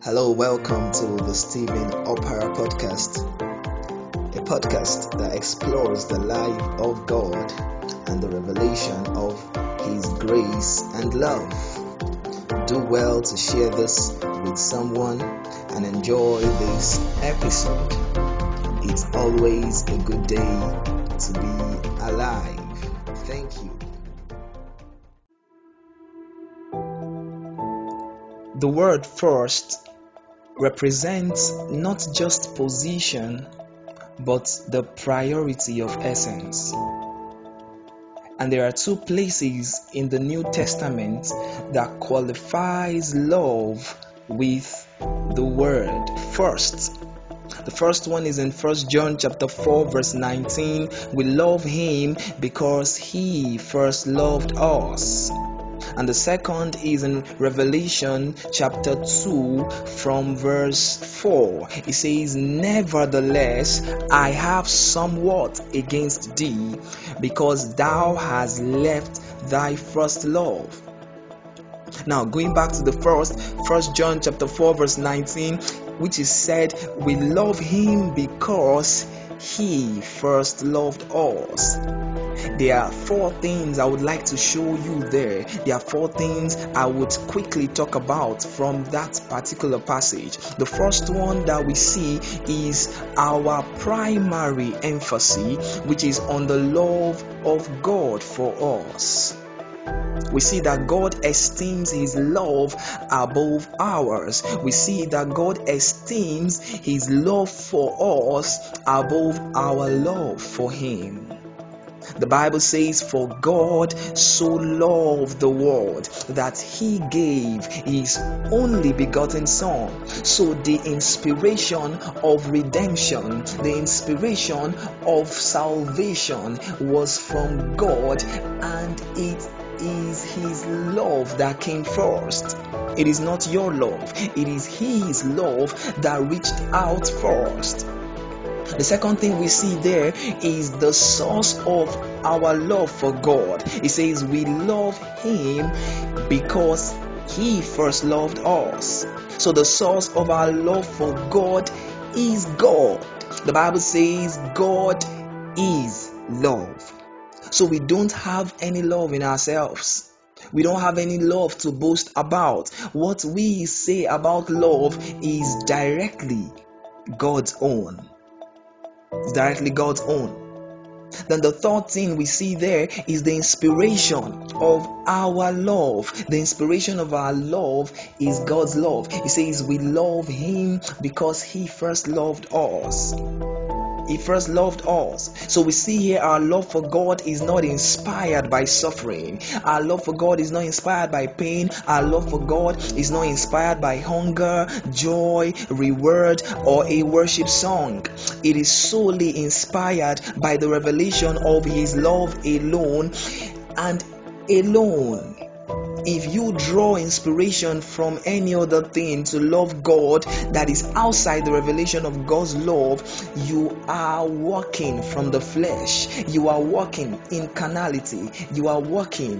Hello, welcome to the Stephen Opara Podcast, a podcast that explores the life of God and the revelation of His grace and love. Do well to share this with someone and enjoy this episode. It's always a good day to be alive. Thank you. The word first represents not just position but the priority of essence. And there are two places in the New Testament that qualifies love with the word first. The first one is in 1 John chapter 4 verse 19. We love him because he first loved us and the second is in Revelation chapter 2 from verse 4. It says, Nevertheless, I have somewhat against thee, because thou hast left thy first love. Now, going back to the first, First John chapter 4 verse 19, which is said, We love him because he first loved us. There are four things I would like to show you there. There are four things I would quickly talk about from that particular passage. The first one that we see is our primary emphasis, which is on the love of God for us we see that God esteems His love above ours. We see that God esteems His love for us above our love for Him. The Bible says, For God so loved the world that he gave his only begotten Son. So, the inspiration of redemption, the inspiration of salvation was from God, and it is his love that came first. It is not your love, it is his love that reached out first. The second thing we see there is the source of our love for God. It says we love Him because He first loved us. So the source of our love for God is God. The Bible says God is love. So we don't have any love in ourselves. We don't have any love to boast about. What we say about love is directly God's own. It's directly God's own. Then the third thing we see there is the inspiration of our love. The inspiration of our love is God's love. He says we love Him because He first loved us. He first loved us. So we see here our love for God is not inspired by suffering. Our love for God is not inspired by pain. Our love for God is not inspired by hunger, joy, reward, or a worship song. It is solely inspired by the revelation of His love alone and alone if you draw inspiration from any other thing to love God that is outside the revelation of God's love, you are walking from the flesh. You are walking in carnality. You are walking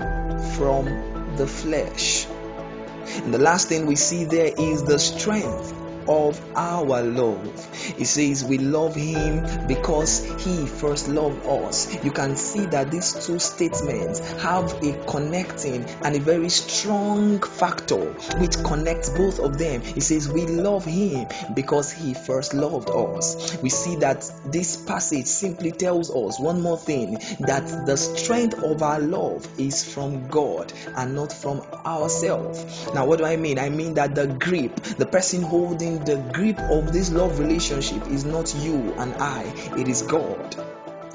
from the flesh. And the last thing we see there is the strength of our love. He says we love him because he first loved us. You can see that these two statements have a connecting and a very strong factor which connects both of them. He says we love him because he first loved us. We see that this passage simply tells us one more thing that the strength of our love is from God and not from ourselves. Now, what do I mean? I mean that the grip, the person holding the grip of this love relationship is not you and I, it is God.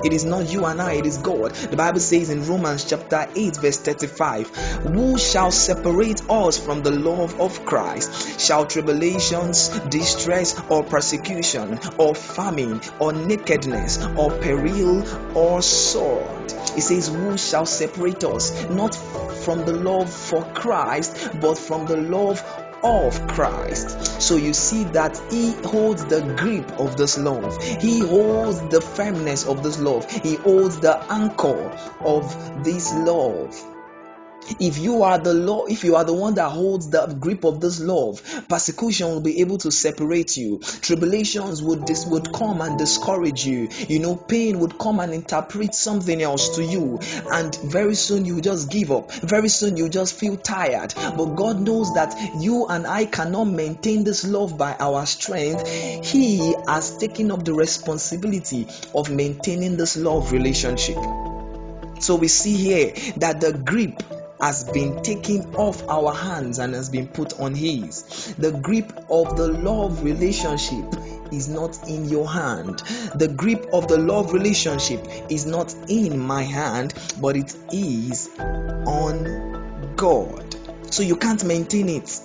It is not you and I, it is God. The Bible says in Romans chapter 8, verse 35 Who shall separate us from the love of Christ? Shall tribulations, distress, or persecution, or famine, or nakedness, or peril, or sword? It says, Who shall separate us? Not from the love for Christ, but from the love of Christ. So you see that He holds the grip of this love, He holds the firmness of this love, He holds the anchor of this love. If you are the law if you are the one that holds the grip of this love persecution will be able to separate you. Tribulations would would come and discourage you. You know pain would come and interpret something else to you. And very soon you just give up. Very soon you just feel tired. But god knows that you and i cannot maintain this love by our strength. He has taken up the responsibility of maintaining this love relationship. So we see here that the grip has been taken off our hands and has been put on His. The grip of the love relationship is not in your hand. The grip of the love relationship is not in my hand, but it is on God. So you can't maintain it.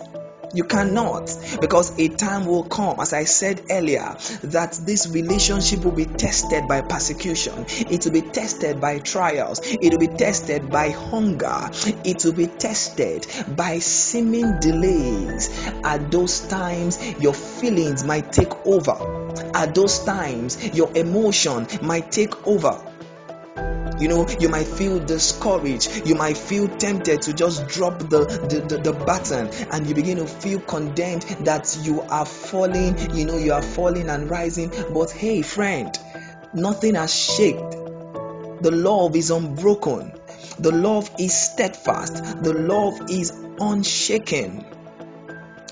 You cannot, because a time will come, as I said earlier, that this relationship will be tested by persecution, it will be tested by trials, it will be tested by hunger, it will be tested by seeming delays. At those times, your feelings might take over. At those times, your emotion might take over you know you might feel discouraged. You might feel tempted to just drop the, the, the, the button and you begin to feel condemned that you are falling you know you are falling and rising. But hey friend nothing has shaken the love is unbroken. The love is steadfast. The love is unshaken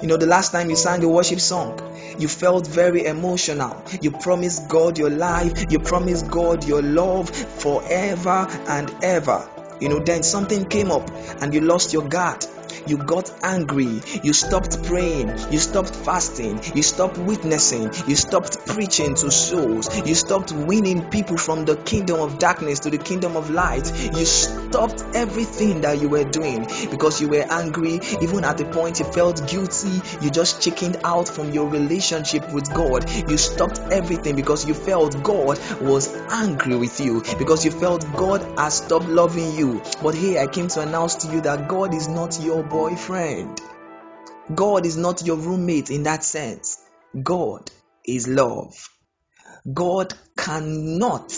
you know, the last time you sang a worship song, you felt very emotional. You promised God your life, you promised God your love forever and ever. You know, then something came up and you lost your guard. You got angry, you stopped praying, you stopped fasting, you stopped witnessing, you stopped preaching to souls, you stopped winning people from the kingdom of darkness to the kingdom of light, you stopped everything that you were doing because you were angry, even at the point you felt guilty, you just chickened out from your relationship with God. You stopped everything because you felt God was angry with you, because you felt God has stopped loving you. But here I came to announce to you that God is not your boyfriend. God is not your roommate in that sense. God is love. God cannot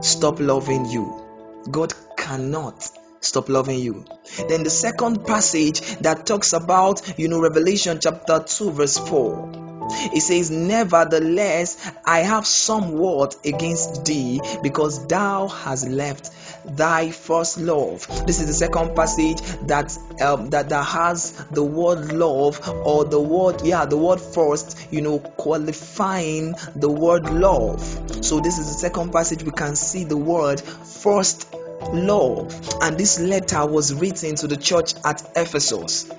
stop loving you. God cannot stop loving you. Then the second passage that talks about, you know, Revelation chapter 2, verse 4. It says, Nevertheless, I have somewhat against thee, because thou hast left thy first love. This is the second passage that um, that that has the word love or the word yeah the word first you know qualifying the word love. So this is the second passage we can see the word first love and this letter was written to the church at Ephesus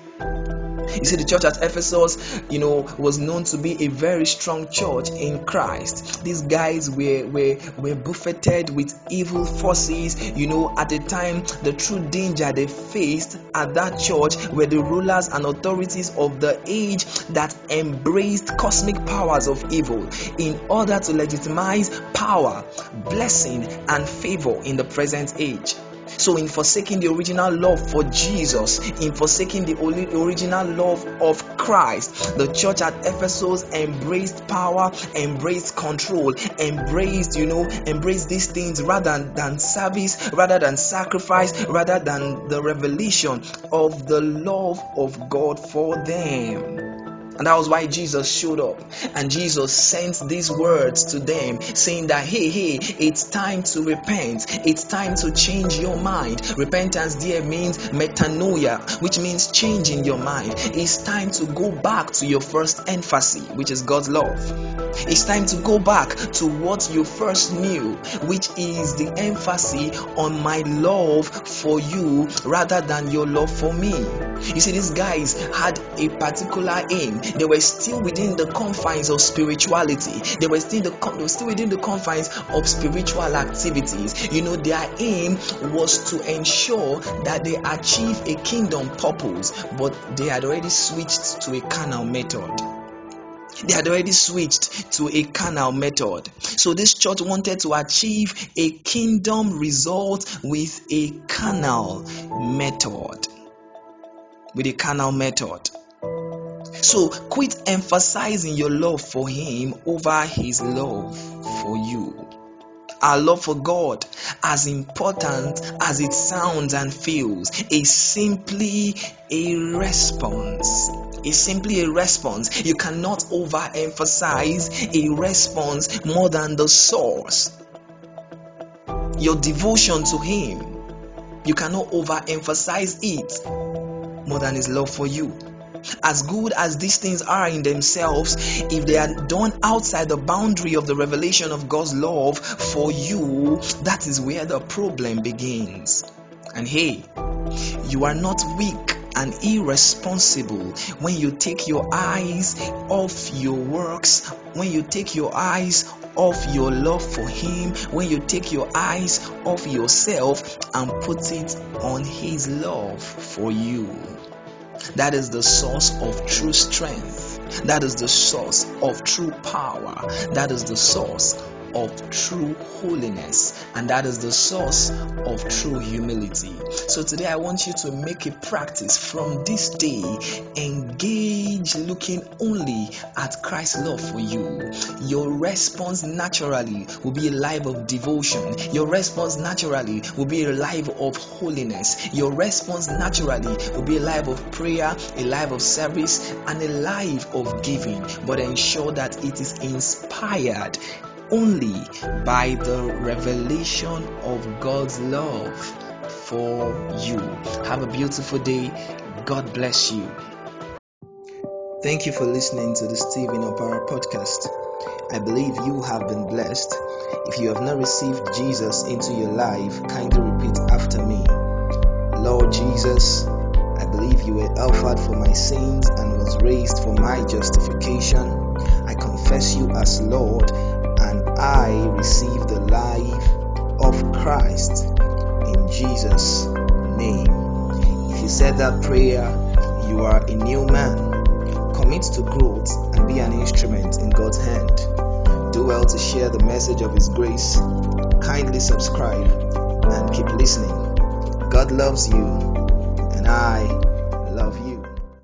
you see, the church at Ephesus, you know, was known to be a very strong church in Christ. These guys were were were buffeted with evil forces. You know, at the time, the true danger they faced at that church were the rulers and authorities of the age that embraced cosmic powers of evil in order to legitimize power, blessing, and favor in the present age. So, in forsaking the original love for Jesus, in forsaking the original love of Christ, the church at Ephesus embraced power, embraced control, embraced, you know, embraced these things rather than service, rather than sacrifice, rather than the revelation of the love of God for them. And that was why Jesus showed up. And Jesus sent these words to them saying that, hey, hey, it's time to repent. It's time to change your mind. Repentance there means metanoia, which means changing your mind. It's time to go back to your first emphasis, which is God's love. It's time to go back to what you first knew, which is the emphasis on my love for you rather than your love for me. You see, these guys had a particular aim. They were still within the confines of spirituality. They were still the they were still within the confines of spiritual activities. You know, their aim was to ensure that they achieve a kingdom purpose, but they had already switched to a carnal method. They had already switched to a carnal method. So this church wanted to achieve a kingdom result with a carnal method. With a carnal method. So quit emphasizing your love for him over his love for you. our love for God, as important as it sounds and feels, is simply a response. It's simply a response. You cannot overemphasize a response more than the source. Your devotion to Him, you cannot overemphasize it more than His love for you as good as these things are in themselves, if they are done outside the boundary of the revelation of God's love for you, that is where the problem begins. And hey, you are not weak and irresponsible when you take your eyes off your works, when you take your eyes off your love for Him, when you take your eyes off yourself and put it on His love for you. That is the source of true strength. That is the source of true power. That is the source of true holiness, and that is the source of true humility. So, today I want you to make a practice from this day, engage looking only at Christ's love for you. Your response naturally will be a life of devotion, your response naturally will be a life of holiness, your response naturally will be a life of prayer, a life of service, and a life of giving. But ensure that it is inspired only by the revelation of God's love for you. Have a beautiful day. God bless you. Thank you for listening to the Stephen Opara podcast. I believe you have been blessed. If you have not received Jesus into your life, kindly repeat after me Lord Jesus, I believe you were offered for my sins and was raised for my justification. I confess you as Lord I receive the life of Christ in Jesus' name. If you said that prayer, you are a new man. Commit to growth and be an instrument in God's hand. Do well to share the message of His grace. Kindly subscribe and keep listening. God loves you, and I.